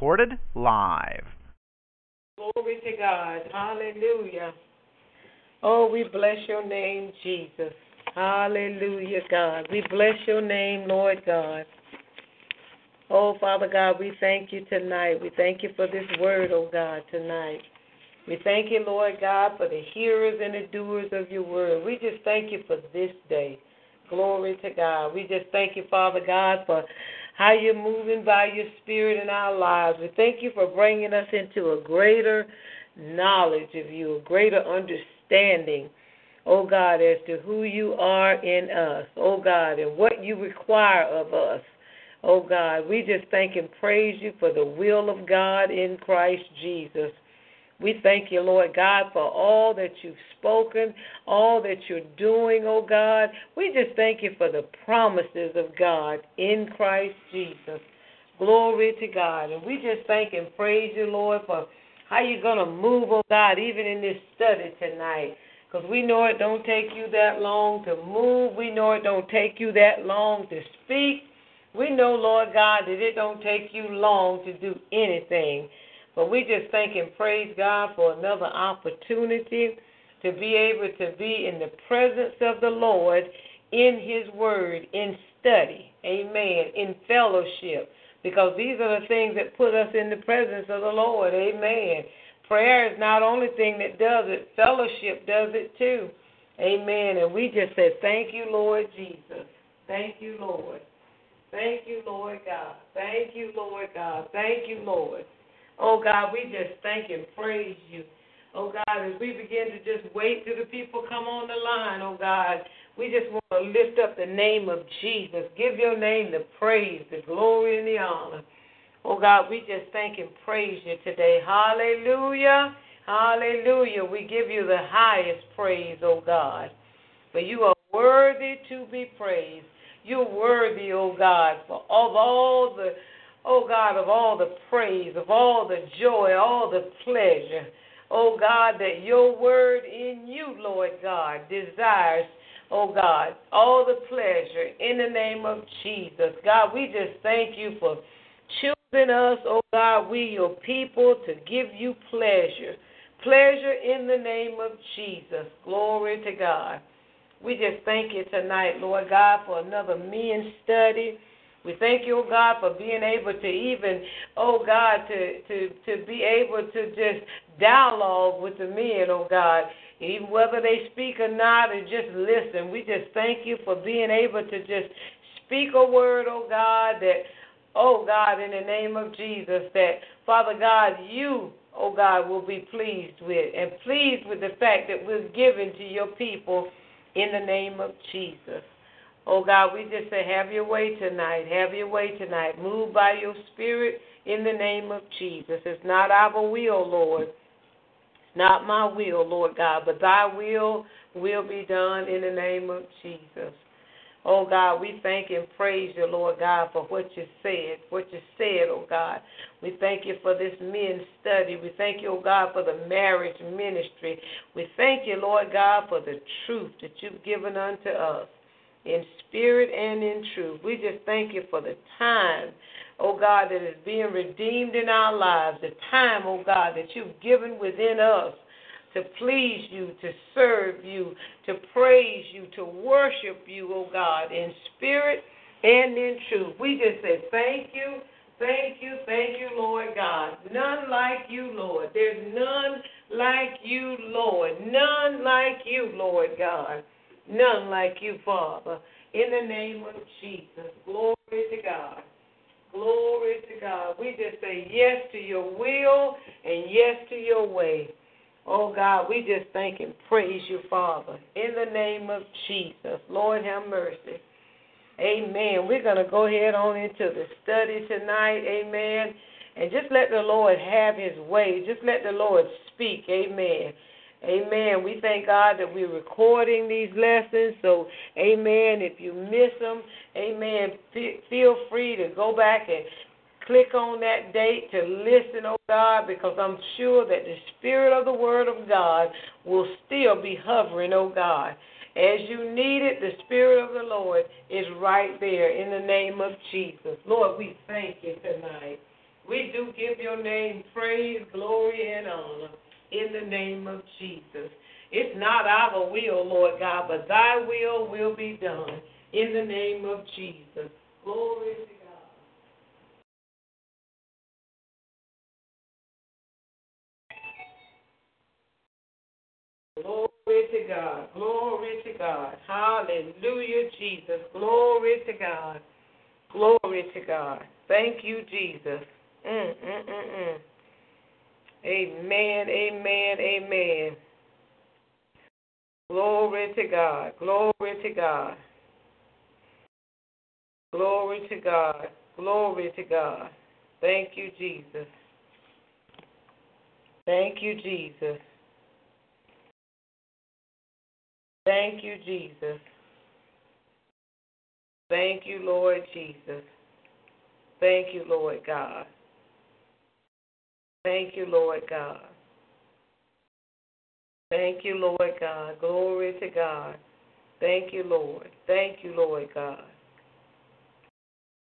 Recorded live. Glory to God. Hallelujah. Oh, we bless your name, Jesus. Hallelujah, God. We bless your name, Lord God. Oh, Father God, we thank you tonight. We thank you for this word, oh God, tonight. We thank you, Lord God, for the hearers and the doers of your word. We just thank you for this day. Glory to God. We just thank you, Father God, for how you're moving by your spirit in our lives. We thank you for bringing us into a greater knowledge of you, a greater understanding, oh God, as to who you are in us, oh God, and what you require of us. Oh God, we just thank and praise you for the will of God in Christ Jesus. We thank you, Lord God, for all that you've spoken, all that you're doing, oh God. We just thank you for the promises of God in Christ Jesus. Glory to God. And we just thank and praise you, Lord, for how you're going to move, oh God, even in this study tonight. Because we know it don't take you that long to move. We know it don't take you that long to speak. We know, Lord God, that it don't take you long to do anything. But we just thank and praise God for another opportunity to be able to be in the presence of the Lord in His Word, in study, amen, in fellowship, because these are the things that put us in the presence of the Lord, amen. Prayer is not the only thing that does it, fellowship does it too, amen. And we just said, Thank you, Lord Jesus. Thank you, Lord. Thank you, Lord God. Thank you, Lord God. Thank you, Lord. Oh God, we just thank and praise you. Oh God, as we begin to just wait till the people come on the line, oh God, we just want to lift up the name of Jesus. Give your name the praise, the glory, and the honor. Oh God, we just thank and praise you today. Hallelujah. Hallelujah. We give you the highest praise, oh God. For you are worthy to be praised. You're worthy, oh God, for of all the oh God, of all the praise, of all the joy, all the pleasure. Oh God, that your word in you, Lord God, desires, oh God, all the pleasure in the name of Jesus. God, we just thank you for choosing us, oh God, we your people, to give you pleasure. Pleasure in the name of Jesus. Glory to God. We just thank you tonight, Lord God, for another men study. We thank you, oh God, for being able to even, oh God, to, to, to be able to just dialogue with the men, oh God, even whether they speak or not, or just listen. We just thank you for being able to just speak a word, oh God, that, oh God, in the name of Jesus, that, Father God, you, oh God, will be pleased with, and pleased with the fact that we're given to your people in the name of Jesus. Oh God, we just say, have your way tonight. Have your way tonight. Move by your spirit in the name of Jesus. It's not our will, Lord. It's not my will, Lord God, but thy will will be done in the name of Jesus. Oh God, we thank and praise you, Lord God, for what you said, what you said, oh God. We thank you for this men's study. We thank you, oh God, for the marriage ministry. We thank you, Lord God, for the truth that you've given unto us in spirit and in truth. We just thank you for the time, oh God, that is being redeemed in our lives, the time, oh God, that you've given within us to please you, to serve you, to praise you, to worship you, oh God, in spirit and in truth. We just say thank you, thank you, thank you, Lord God. None like you, Lord. There's none like you, Lord. None like you, Lord God. None like you, Father. In the name of Jesus. Glory to God. Glory to God. We just say yes to your will and yes to your way. Oh God, we just thank and praise you, Father, in the name of Jesus. Lord, have mercy. Amen. We're going to go ahead on into the study tonight. Amen. And just let the Lord have his way. Just let the Lord speak. Amen. Amen. We thank God that we're recording these lessons. So, amen. If you miss them, amen, feel free to go back and click on that date to listen, oh God, because I'm sure that the Spirit of the Word of God will still be hovering, oh God. As you need it, the Spirit of the Lord is right there in the name of Jesus. Lord, we thank you tonight. We do give your name praise, glory, and honor in the name of Jesus. It's not our will, Lord God, but thy will will be done in the name of Jesus. Glory to God. Glory to God. Glory to God. Hallelujah, Jesus. Glory to God. Glory to God. Thank you, Jesus. Mm, mm, mm, mm. Amen, amen, amen. Glory to God. Glory to God. Glory to God. Glory to God. Thank you, Jesus. Thank you, Jesus. Thank you, Jesus. Thank you, Lord Jesus. Thank you, Lord God. Thank you, Lord God. Thank you, Lord God. Glory to God. Thank you, Lord. Thank you, Lord God.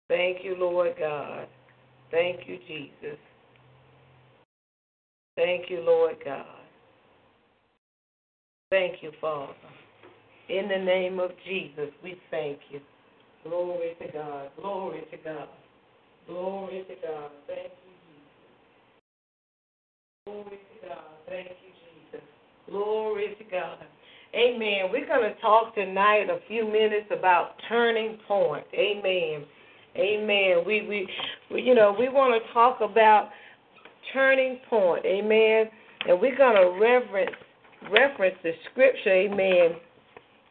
Thank you, Lord God. Thank you, Jesus. Thank you, Lord God. Thank you, Father. In the name of Jesus, we thank you. Glory to God. Glory to God. Glory to God. Thank you. Glory to God. Thank you, Jesus. Glory to God. Amen. We're going to talk tonight a few minutes about turning point. Amen. Amen. We we, we you know we want to talk about turning point. Amen. And we're going to reference reference the scripture. Amen.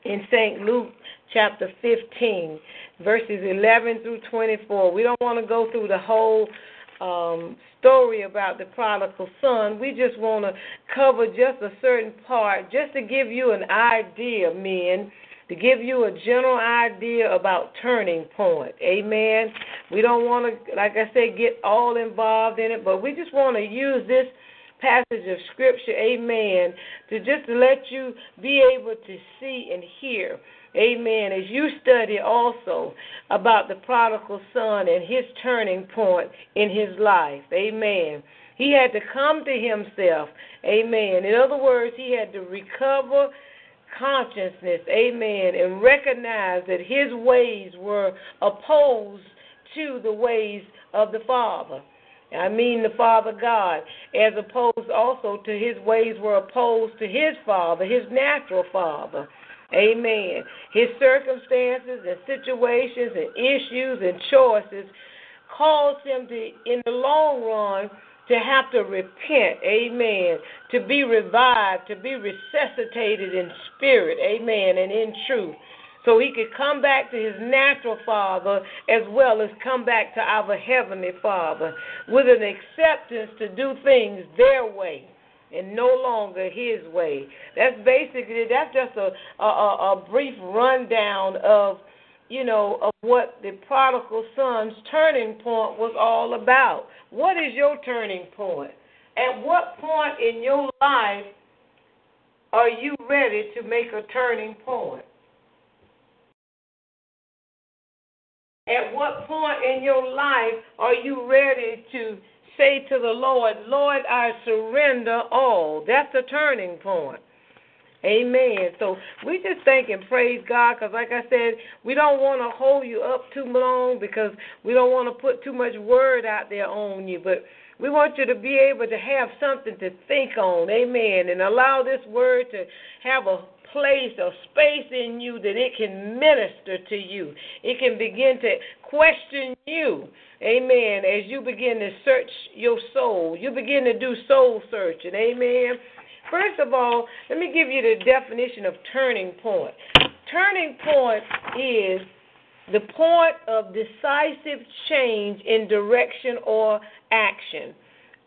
In St. Luke chapter 15, verses 11 through 24. We don't want to go through the whole um, story about the prodigal son. We just want to cover just a certain part, just to give you an idea, men, to give you a general idea about turning point. Amen. We don't want to, like I said, get all involved in it, but we just want to use this passage of scripture, amen, to just let you be able to see and hear Amen. As you study also about the prodigal son and his turning point in his life. Amen. He had to come to himself. Amen. In other words, he had to recover consciousness. Amen. And recognize that his ways were opposed to the ways of the Father. I mean the Father God, as opposed also to his ways were opposed to his Father, his natural Father. Amen. His circumstances and situations and issues and choices caused him to, in the long run, to have to repent, amen, to be revived, to be resuscitated in spirit, amen, and in truth. So he could come back to his natural father as well as come back to our heavenly father with an acceptance to do things their way and no longer his way. That's basically that's just a a, a brief rundown of you know of what the prodigal son's turning point was all about. What is your turning point? At what point in your life are you ready to make a turning point? At what point in your life are you ready to say to the Lord, Lord, I surrender all. That's a turning point. Amen. So we just thank and praise God because, like I said, we don't want to hold you up too long because we don't want to put too much word out there on you. But we want you to be able to have something to think on. Amen. And allow this word to have a place or space in you that it can minister to you. It can begin to question you. Amen. As you begin to search your soul, you begin to do soul searching. Amen. First of all, let me give you the definition of turning point. Turning point is the point of decisive change in direction or action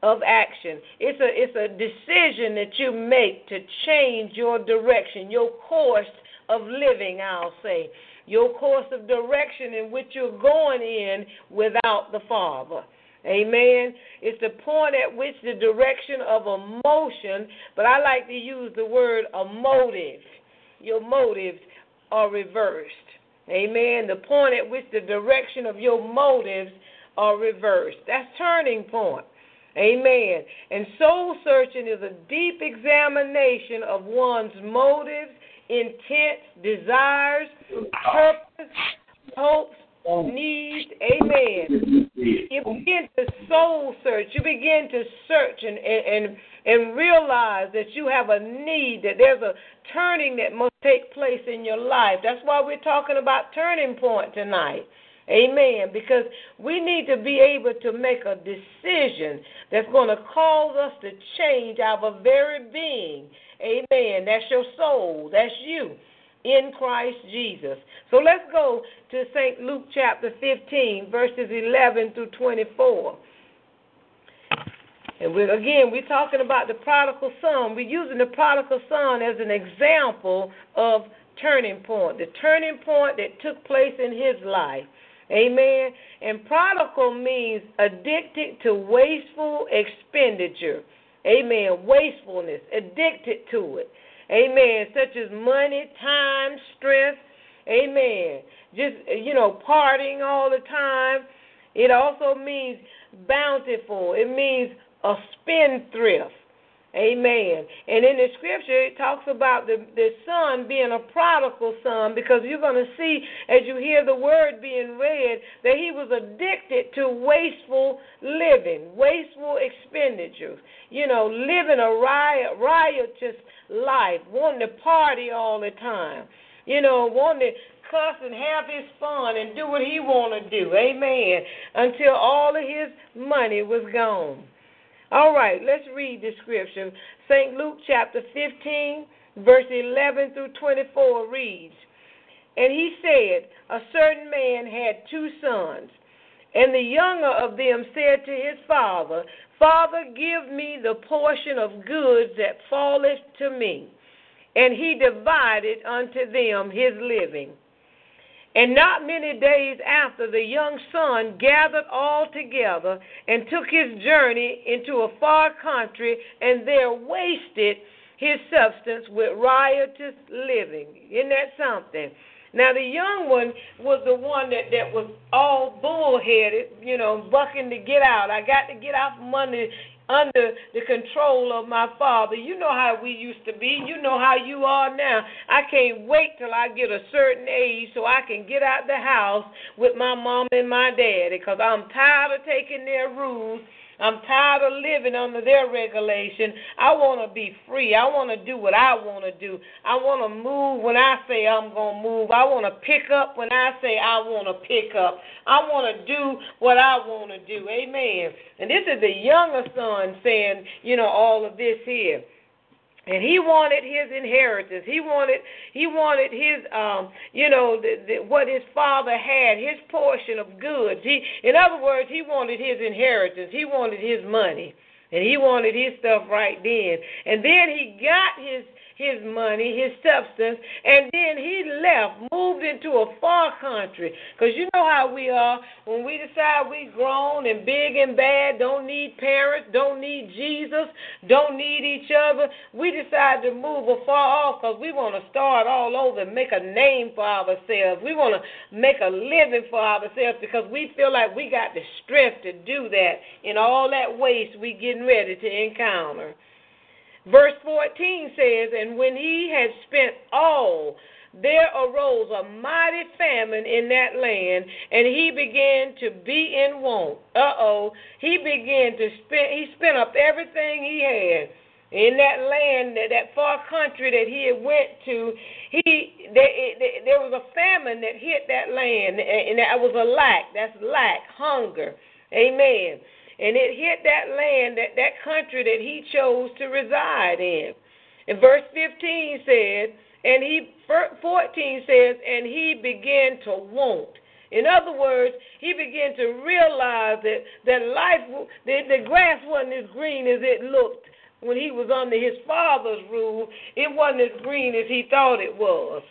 of action. It's a it's a decision that you make to change your direction, your course of living, I'll say. Your course of direction in which you're going in without the Father. Amen. It's the point at which the direction of a motion, but I like to use the word a motive. Your motives are reversed. Amen. The point at which the direction of your motives are reversed. That's turning point. Amen. And soul searching is a deep examination of one's motives, intents, desires, purpose, hopes, needs. Amen. You begin to soul search. You begin to search and, and, and realize that you have a need, that there's a turning that must take place in your life. That's why we're talking about turning point tonight. Amen. Because we need to be able to make a decision that's going to cause us to change our very being. Amen. That's your soul. That's you in Christ Jesus. So let's go to St. Luke chapter 15, verses 11 through 24. And we're, again, we're talking about the prodigal son. We're using the prodigal son as an example of turning point, the turning point that took place in his life. Amen. And prodigal means addicted to wasteful expenditure. Amen. Wastefulness, addicted to it. Amen. Such as money, time, strength. Amen. Just, you know, partying all the time. It also means bountiful. It means a spendthrift. Amen. And in the scripture, it talks about the, the son being a prodigal son because you're going to see as you hear the word being read that he was addicted to wasteful living, wasteful expenditures. You know, living a riot, riotous life, wanting to party all the time. You know, wanting to cuss and have his fun and do what he want to do. Amen. Until all of his money was gone. All right, let's read the scripture. St. Luke chapter 15, verse 11 through 24 reads And he said, A certain man had two sons. And the younger of them said to his father, Father, give me the portion of goods that falleth to me. And he divided unto them his living. And not many days after, the young son gathered all together and took his journey into a far country, and there wasted his substance with riotous living. Isn't that something? Now the young one was the one that that was all bullheaded, you know, bucking to get out. I got to get out from under under the control of my father. You know how we used to be. You know how you are now. I can't wait till I get a certain age so I can get out the house with my mom and my daddy because I'm tired of taking their rules I'm tired of living under their regulation. I want to be free. I want to do what I want to do. I want to move when I say I'm going to move. I want to pick up when I say I want to pick up. I want to do what I want to do. Amen. And this is the younger son saying, you know, all of this here and he wanted his inheritance. He wanted he wanted his um you know the, the, what his father had, his portion of goods. He in other words, he wanted his inheritance. He wanted his money. And he wanted his stuff right then. And then he got his his money, his substance, and then he left, moved into a far country. Because you know how we are when we decide we grown and big and bad, don't need parents, don't need Jesus, don't need each other. We decide to move afar off because we want to start all over and make a name for ourselves. We want to make a living for ourselves because we feel like we got the strength to do that in all that waste we getting ready to encounter. Verse 14 says, And when he had spent all, there arose a mighty famine in that land, and he began to be in want. Uh oh. He began to spend, he spent up everything he had in that land, that, far country that he had went to, he there, there was a famine that hit that land, and that was a lack. That's lack, hunger. Amen and it hit that land, that, that country that he chose to reside in. And verse 15 says, and he 14 says, and he began to want. In other words, he began to realize that that life, the, the grass wasn't as green as it looked when he was under his father's rule. It wasn't as green as he thought it was.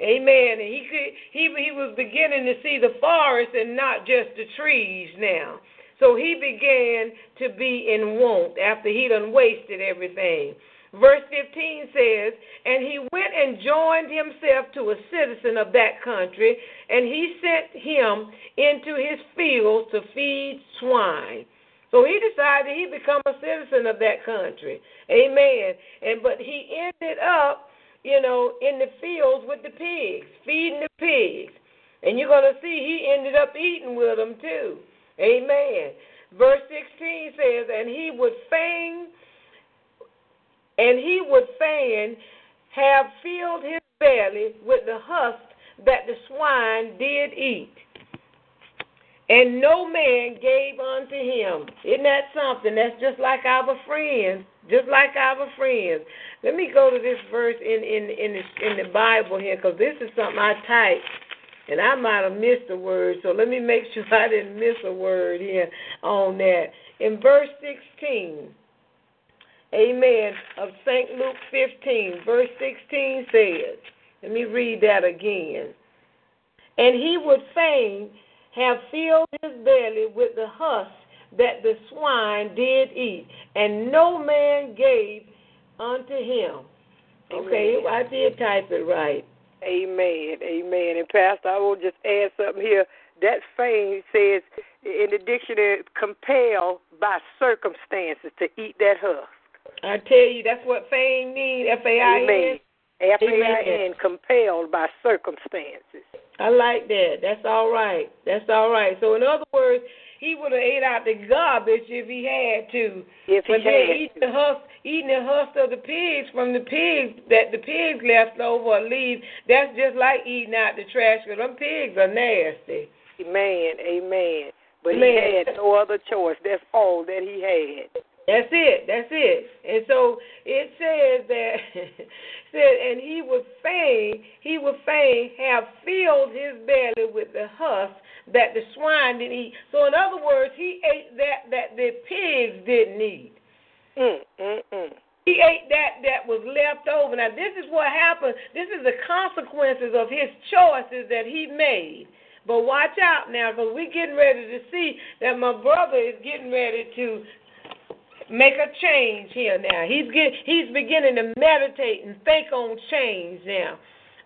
Amen. And he could he he was beginning to see the forest and not just the trees now. So he began to be in want after he done wasted everything. Verse 15 says, And he went and joined himself to a citizen of that country, and he sent him into his fields to feed swine. So he decided he'd become a citizen of that country. Amen. And but he ended up, you know, in the fields with the pigs, feeding the pigs. And you're gonna see he ended up eating with them too. Amen. Verse 16 says, And he would fain and he would fain have filled his belly with the husk that the swine did eat. And no man gave unto him. Isn't that something? That's just like our friends. Just like our friends. Let me go to this verse in in in the, in the Bible here, because this is something I typed, and I might have missed a word. So let me make sure I didn't miss a word here on that. In verse sixteen, Amen. Of St. Luke 15, verse 16 says, let me read that again. And he would fain have filled his belly with the husk that the swine did eat, and no man gave unto him. Okay. I did type it right. Amen. Amen. And Pastor, I will just add something here. That fain says in the dictionary, compelled by circumstances to eat that husk. I tell you, that's what fain means. F A I N. F A I N. Compelled by circumstances. I like that. That's all right. That's all right. So in other words, he would have ate out the garbage if he had to. If he but had then eating the husk, eating the husk of the pigs from the pigs that the pigs left over or leave, that's just like eating out the trash. Cause them pigs are nasty. Amen. Amen. But Man. he had no other choice. That's all that he had. That's it. That's it. And so it says that said, and he would fain, he would fain have filled his belly with the husk that the swine didn't eat. So in other words, he ate that that the pigs didn't eat. Mm, mm, mm. He ate that that was left over. Now this is what happened. This is the consequences of his choices that he made. But watch out now, because we're getting ready to see that my brother is getting ready to make a change here now. He's get, he's beginning to meditate and think on change now.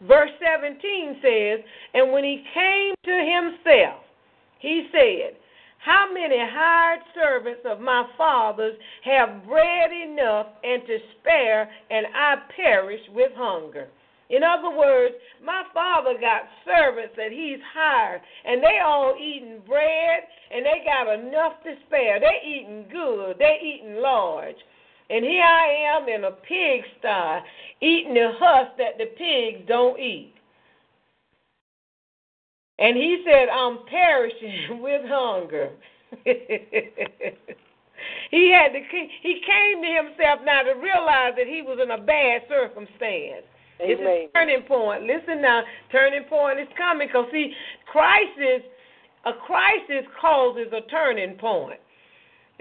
Verse 17 says, And when he came to himself, he said, How many hired servants of my father's have bread enough and to spare, and I perish with hunger? In other words, my father got servants that he's hired, and they all eating bread, and they got enough to spare. They eating good. They eating large. And here I am in a pigsty, eating the husk that the pigs don't eat. And he said, I'm perishing with hunger. he had to he came to himself now to realize that he was in a bad circumstance. It's a turning point. Listen now, turning point is coming because see, crisis, a crisis causes a turning point.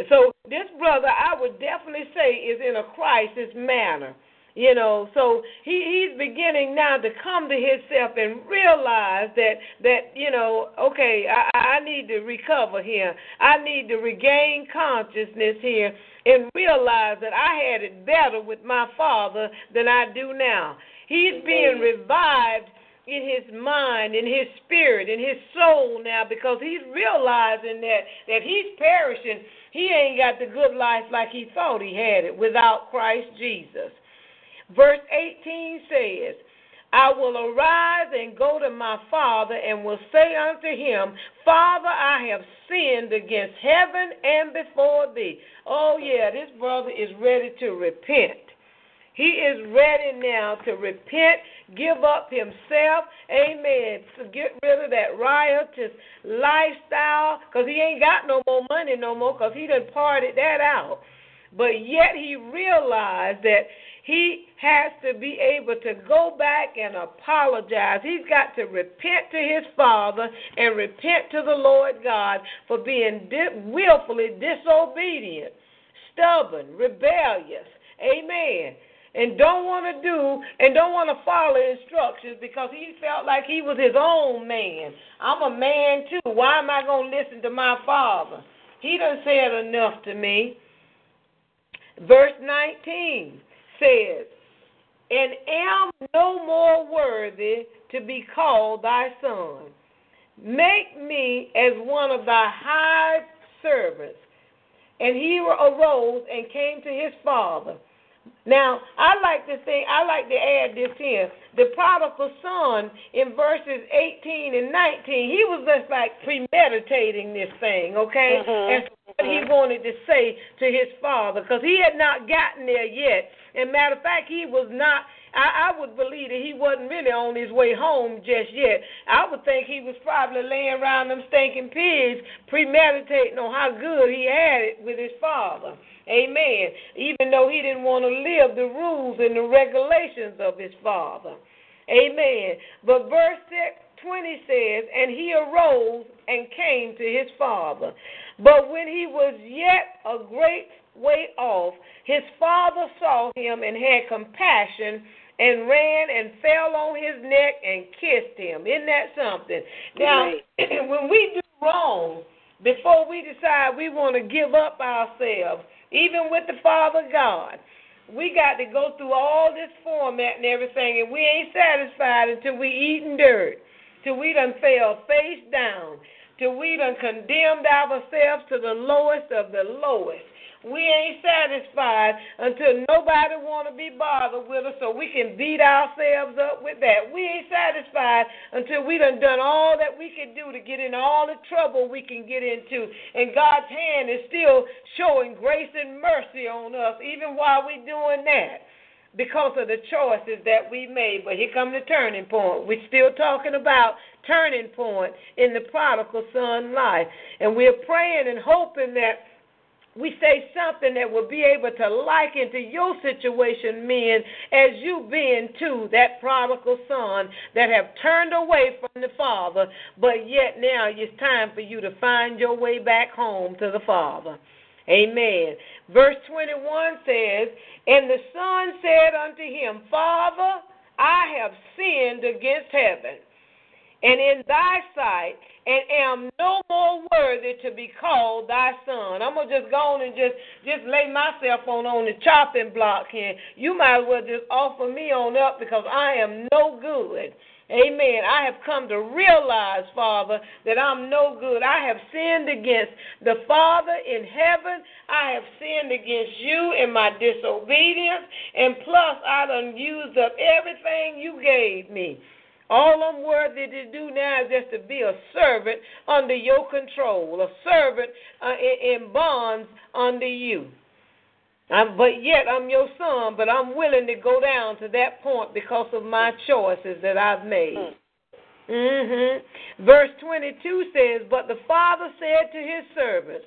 So this brother, I would definitely say, is in a crisis manner. You know, so he, he's beginning now to come to himself and realize that that you know, okay, I, I need to recover here. I need to regain consciousness here and realize that I had it better with my father than I do now. He's being revived in his mind, in his spirit, in his soul now because he's realizing that that he's perishing. He ain't got the good life like he thought he had it without Christ Jesus. Verse 18 says, I will arise and go to my father and will say unto him, Father, I have sinned against heaven and before thee. Oh, yeah, this brother is ready to repent. He is ready now to repent, give up himself, amen, to get rid of that riotous lifestyle because he ain't got no more money no more because he done parted that out. but yet he realized that he has to be able to go back and apologize. He's got to repent to his father and repent to the Lord God for being di- willfully disobedient, stubborn, rebellious. Amen and don't want to do and don't want to follow instructions because he felt like he was his own man. I'm a man too. Why am I going to listen to my father? He done said enough to me. Verse 19 says, And am no more worthy to be called thy son. Make me as one of thy high servants. And he arose and came to his father. Now, I like to think, I like to add this here. The prodigal son in verses 18 and 19, he was just like premeditating this thing, okay? Mm-hmm. And what he wanted to say to his father, because he had not gotten there yet. And matter of fact, he was not I, I would believe that he wasn't really on his way home just yet. I would think he was probably laying around them stinking pigs, premeditating on how good he had it with his father. Amen. Even though he didn't want to live the rules and the regulations of his father. Amen. But verse 20 says, And he arose and came to his father. But when he was yet a great way off, his father saw him and had compassion and ran and fell on his neck and kissed him. Isn't that something? Now, when we do wrong, before we decide we want to give up ourselves, even with the Father God, we got to go through all this format and everything, and we ain't satisfied until we eating dirt, till we done fell face down, till we done condemned ourselves to the lowest of the lowest. We ain't satisfied until nobody want to be bothered with us so we can beat ourselves up with that. We ain't satisfied until we done done all that we can do to get in all the trouble we can get into. And God's hand is still showing grace and mercy on us even while we doing that because of the choices that we made. But here come the turning point. We're still talking about turning point in the prodigal son life. And we're praying and hoping that we say something that will be able to liken to your situation, men, as you being too that prodigal son that have turned away from the Father, but yet now it's time for you to find your way back home to the Father. Amen. Verse 21 says, And the son said unto him, Father, I have sinned against heaven and in thy sight, and am no more worthy to be called thy son. I'm gonna just go on and just just lay myself on on the chopping block here. You might as well just offer me on up because I am no good. Amen. I have come to realize, Father, that I'm no good. I have sinned against the Father in heaven. I have sinned against you in my disobedience. And plus, I done used up everything you gave me. All I'm worthy to do now is just to be a servant under your control, a servant uh, in, in bonds under you. I'm, but yet I'm your son, but I'm willing to go down to that point because of my choices that I've made. Mm-hmm. Verse 22 says, But the father said to his servants,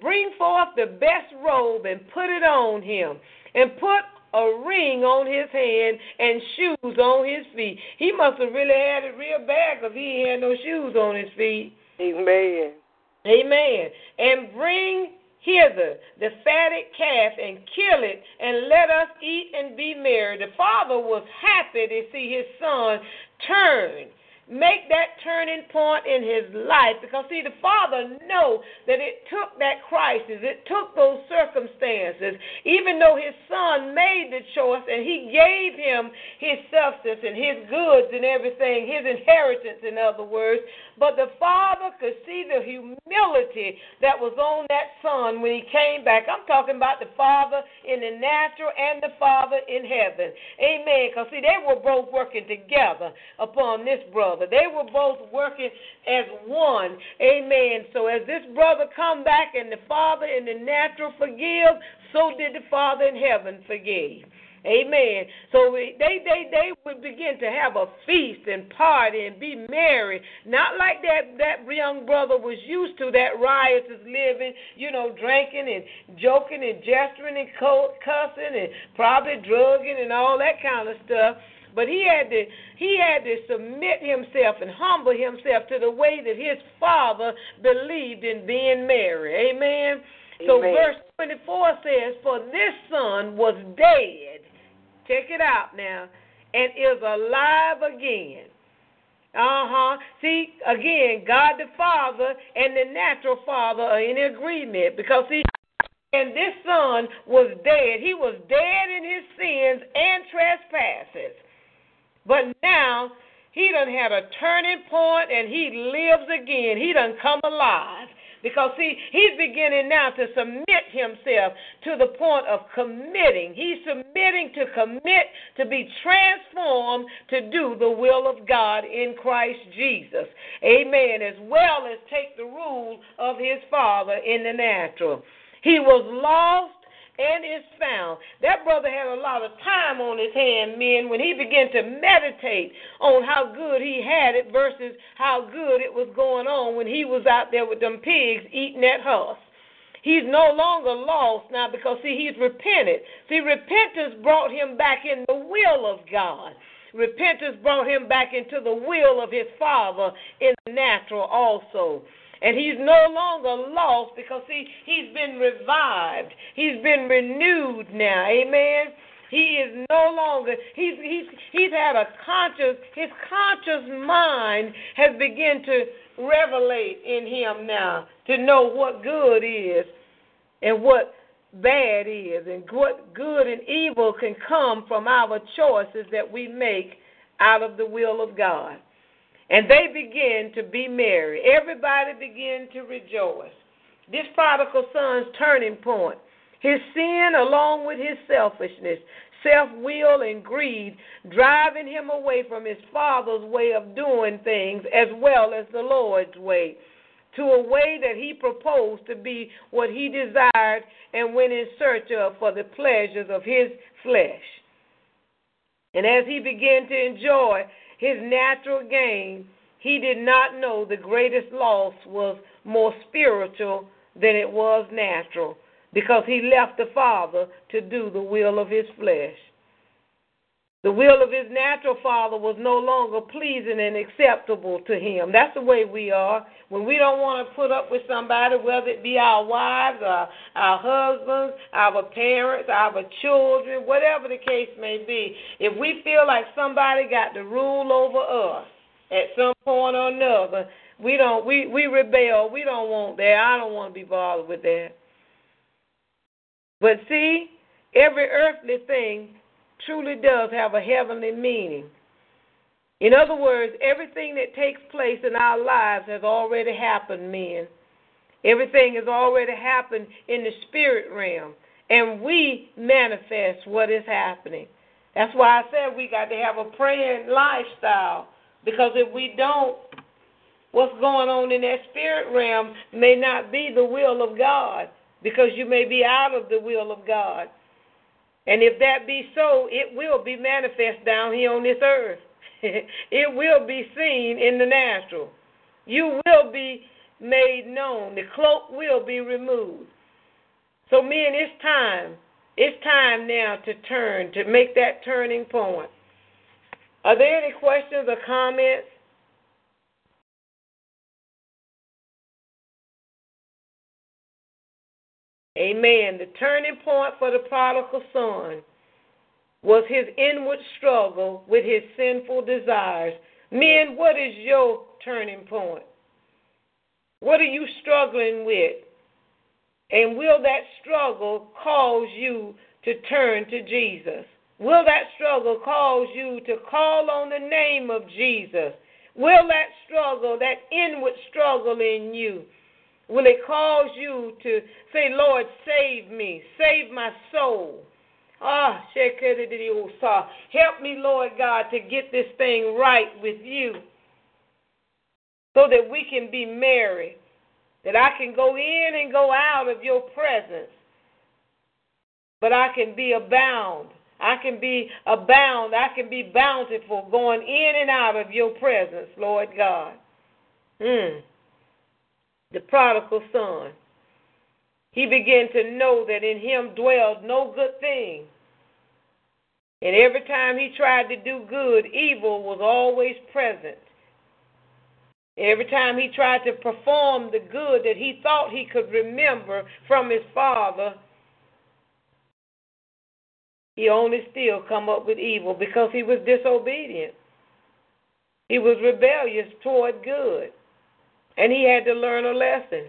Bring forth the best robe and put it on him, and put a ring on his hand and shoes on his feet. He must have really had it real bad because he had no shoes on his feet. Amen. Amen. And bring hither the fatted calf and kill it, and let us eat and be merry. The father was happy to see his son turn make that turning point in his life. Because see the father know that it took that crisis. It took those circumstances. Even though his son made the choice and he gave him his substance and his goods and everything his inheritance in other words. But the father could see the humility that was on that son when he came back. I'm talking about the father in the natural and the father in heaven. Amen. Because see they were both working together upon this brother brother. They were both working as one. Amen. So as this brother come back and the Father in the natural forgive, so did the Father in heaven forgive. Amen. So they they they would begin to have a feast and party and be merry, not like that that young brother was used to that riotous living, you know, drinking and joking and gesturing and cussing and probably drugging and all that kind of stuff. But he had to he had to submit himself and humble himself to the way that his father believed in being merry. Amen. Amen. So verse 24 says, For this son was dead. Check it out now. And is alive again. Uh huh. See, again, God the Father and the natural Father are in agreement because, see, and this son was dead. He was dead in his sins and trespasses. But now he done had a turning point and he lives again. He done come alive. Because, see, he's beginning now to submit himself to the point of committing. He's submitting to commit to be transformed to do the will of God in Christ Jesus. Amen. As well as take the rule of his Father in the natural. He was lost and is found. That brother had a lot of time on his hand, men, when he began to meditate on how good he had it versus how good it was going on when he was out there with them pigs eating that husk. He's no longer lost now because, see, he's repented. See, repentance brought him back in the will of God. Repentance brought him back into the will of his Father in the natural also. And he's no longer lost because see, he's been revived. He's been renewed now. Amen. He is no longer he's he's he's had a conscious his conscious mind has begun to revelate in him now to know what good is and what bad is and what good and evil can come from our choices that we make out of the will of God. And they begin to be merry. Everybody began to rejoice. This prodigal son's turning point. His sin, along with his selfishness, self will, and greed, driving him away from his father's way of doing things as well as the Lord's way, to a way that he proposed to be what he desired and went in search of for the pleasures of his flesh. And as he began to enjoy his natural gain, he did not know the greatest loss was more spiritual than it was natural because he left the Father to do the will of his flesh. The will of his natural father was no longer pleasing and acceptable to him. That's the way we are. When we don't want to put up with somebody, whether it be our wives, or our husbands, our parents, our children, whatever the case may be, if we feel like somebody got the rule over us at some point or another, we don't we, we rebel. We don't want that. I don't want to be bothered with that. But see, every earthly thing truly does have a heavenly meaning. In other words, everything that takes place in our lives has already happened, men. Everything has already happened in the spirit realm, and we manifest what is happening. That's why I said we got to have a praying lifestyle, because if we don't, what's going on in that spirit realm may not be the will of God, because you may be out of the will of God. And if that be so, it will be manifest down here on this earth. it will be seen in the natural. You will be made known. The cloak will be removed. So, men, it's time. It's time now to turn, to make that turning point. Are there any questions or comments? Amen. The turning point for the prodigal son was his inward struggle with his sinful desires. Men, what is your turning point? What are you struggling with? And will that struggle cause you to turn to Jesus? Will that struggle cause you to call on the name of Jesus? Will that struggle, that inward struggle in you, Will it cause you to say, Lord, save me, save my soul? Ah, help me, Lord God, to get this thing right with you so that we can be married, that I can go in and go out of your presence, but I can be abound. I can be abound. I can be bountiful going in and out of your presence, Lord God. Mm. The prodigal son. He began to know that in him dwelled no good thing. And every time he tried to do good, evil was always present. Every time he tried to perform the good that he thought he could remember from his father, he only still come up with evil because he was disobedient. He was rebellious toward good. And he had to learn a lesson.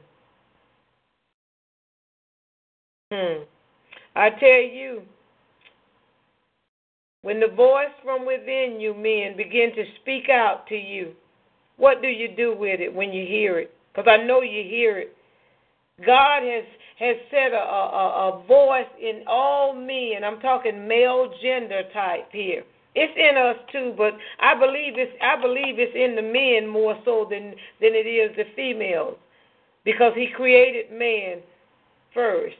Hmm. I tell you, when the voice from within you, men, begin to speak out to you, what do you do with it when you hear it? Because I know you hear it. God has has set a, a, a voice in all men. I'm talking male gender type here. It's in us too, but I believe it's I believe it's in the men more so than than it is the females, because He created man first.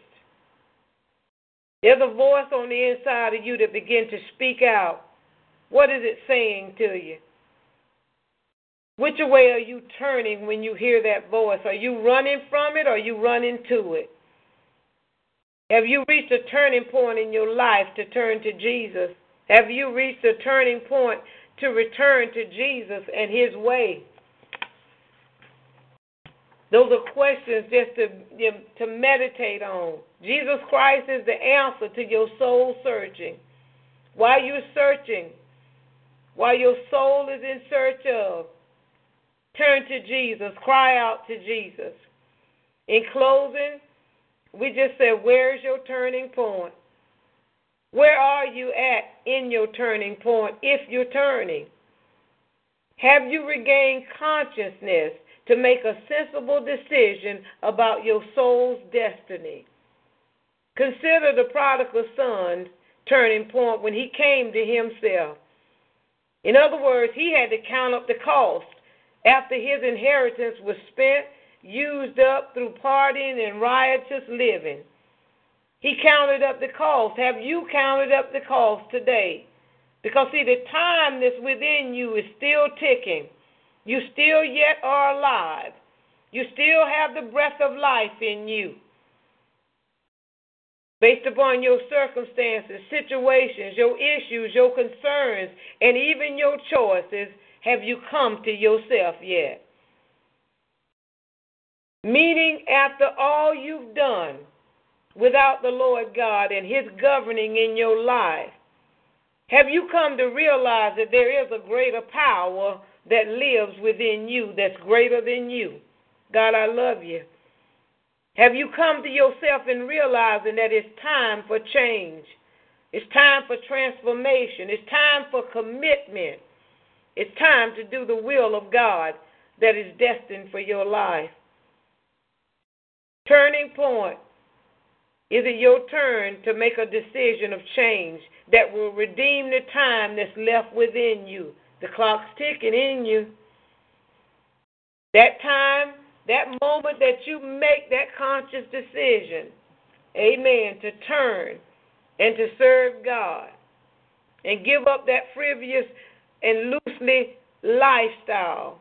There's a voice on the inside of you that begin to speak out. What is it saying to you? Which way are you turning when you hear that voice? Are you running from it or are you running to it? Have you reached a turning point in your life to turn to Jesus? Have you reached a turning point to return to Jesus and His way? Those are questions just to, to meditate on. Jesus Christ is the answer to your soul searching. While you're searching, while your soul is in search of, turn to Jesus, cry out to Jesus. In closing, we just said, Where's your turning point? Where are you at in your turning point if you're turning? Have you regained consciousness to make a sensible decision about your soul's destiny? Consider the prodigal son's turning point when he came to himself. In other words, he had to count up the cost after his inheritance was spent used up through partying and riotous living. He counted up the cost. Have you counted up the cost today? Because, see, the time that's within you is still ticking. You still yet are alive. You still have the breath of life in you. Based upon your circumstances, situations, your issues, your concerns, and even your choices, have you come to yourself yet? Meaning, after all you've done without the Lord God and His governing in your life, have you come to realize that there is a greater power that lives within you that's greater than you? God, I love you. Have you come to yourself and realizing that it's time for change? It's time for transformation. It's time for commitment. It's time to do the will of God that is destined for your life. Turning point. Is it your turn to make a decision of change that will redeem the time that's left within you? The clock's ticking in you. That time, that moment that you make that conscious decision, amen, to turn and to serve God and give up that frivolous and loosely lifestyle,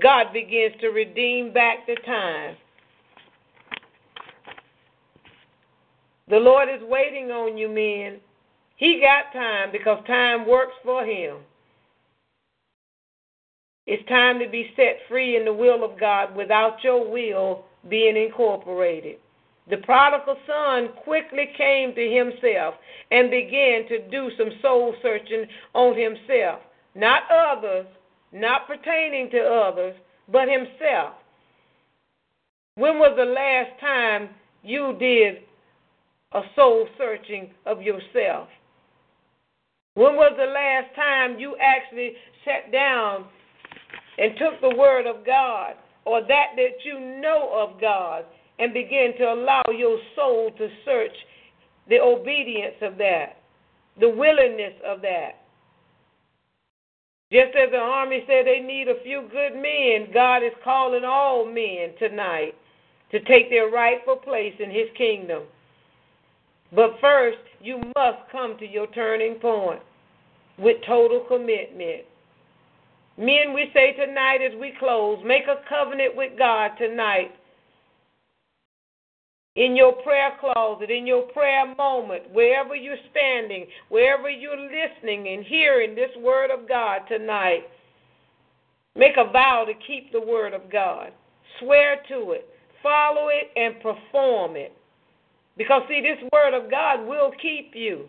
God begins to redeem back the time. The Lord is waiting on you, men. He got time because time works for him. It's time to be set free in the will of God without your will being incorporated. The prodigal son quickly came to himself and began to do some soul searching on himself. Not others, not pertaining to others, but himself. When was the last time you did a soul searching of yourself? When was the last time you actually sat down and took the word of God or that that you know of God and began to allow your soul to search the obedience of that, the willingness of that? Just as the army said they need a few good men, God is calling all men tonight to take their rightful place in his kingdom. But first, you must come to your turning point with total commitment. Men, we say tonight as we close, make a covenant with God tonight. In your prayer closet, in your prayer moment, wherever you're standing, wherever you're listening and hearing this word of God tonight, make a vow to keep the word of God. Swear to it, follow it, and perform it. Because, see, this word of God will keep you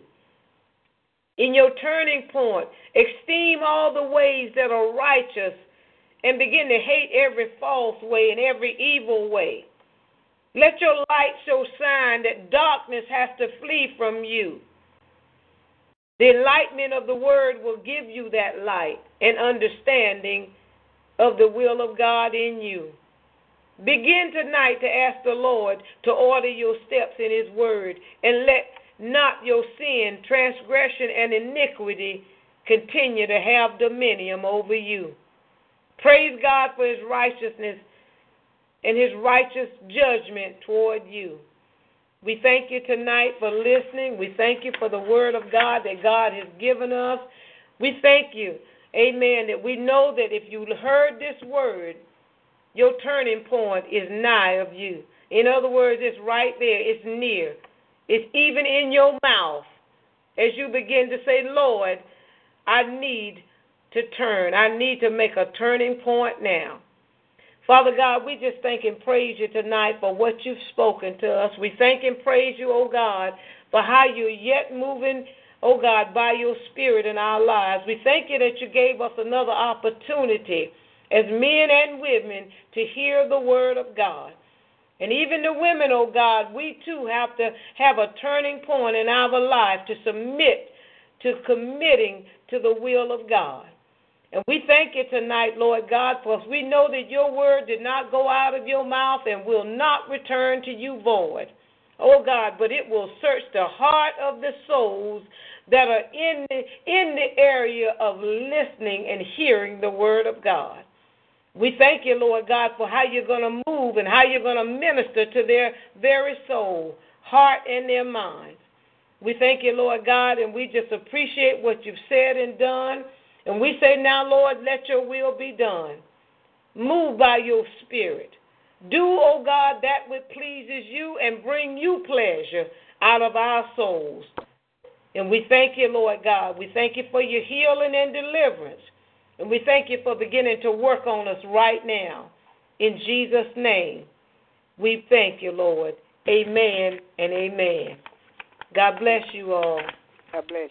in your turning point. Esteem all the ways that are righteous and begin to hate every false way and every evil way. Let your light show sign that darkness has to flee from you. The enlightenment of the word will give you that light and understanding of the will of God in you. Begin tonight to ask the Lord to order your steps in His word and let not your sin, transgression, and iniquity continue to have dominion over you. Praise God for his righteousness and his righteous judgment toward you. We thank you tonight for listening. We thank you for the word of God that God has given us. We thank you, amen, that we know that if you heard this word, your turning point is nigh of you. In other words, it's right there, it's near. It's even in your mouth as you begin to say, Lord, I need to turn. I need to make a turning point now. Father God, we just thank and praise you tonight for what you've spoken to us. We thank and praise you, oh God, for how you're yet moving, oh God, by your spirit in our lives. We thank you that you gave us another opportunity as men and women to hear the word of God. And even the women, oh God, we too have to have a turning point in our life to submit to committing to the will of God. And we thank you tonight, Lord God, for we know that your word did not go out of your mouth and will not return to you void. Oh God, but it will search the heart of the souls that are in the, in the area of listening and hearing the word of God. We thank you, Lord God, for how you're going to move and how you're going to minister to their very soul, heart, and their minds. We thank you, Lord God, and we just appreciate what you've said and done. And we say now, Lord, let your will be done. Move by your spirit. Do, O oh God, that which pleases you and bring you pleasure out of our souls. And we thank you, Lord God. We thank you for your healing and deliverance. And we thank you for beginning to work on us right now. In Jesus' name, we thank you, Lord. Amen and amen. God bless you all. God bless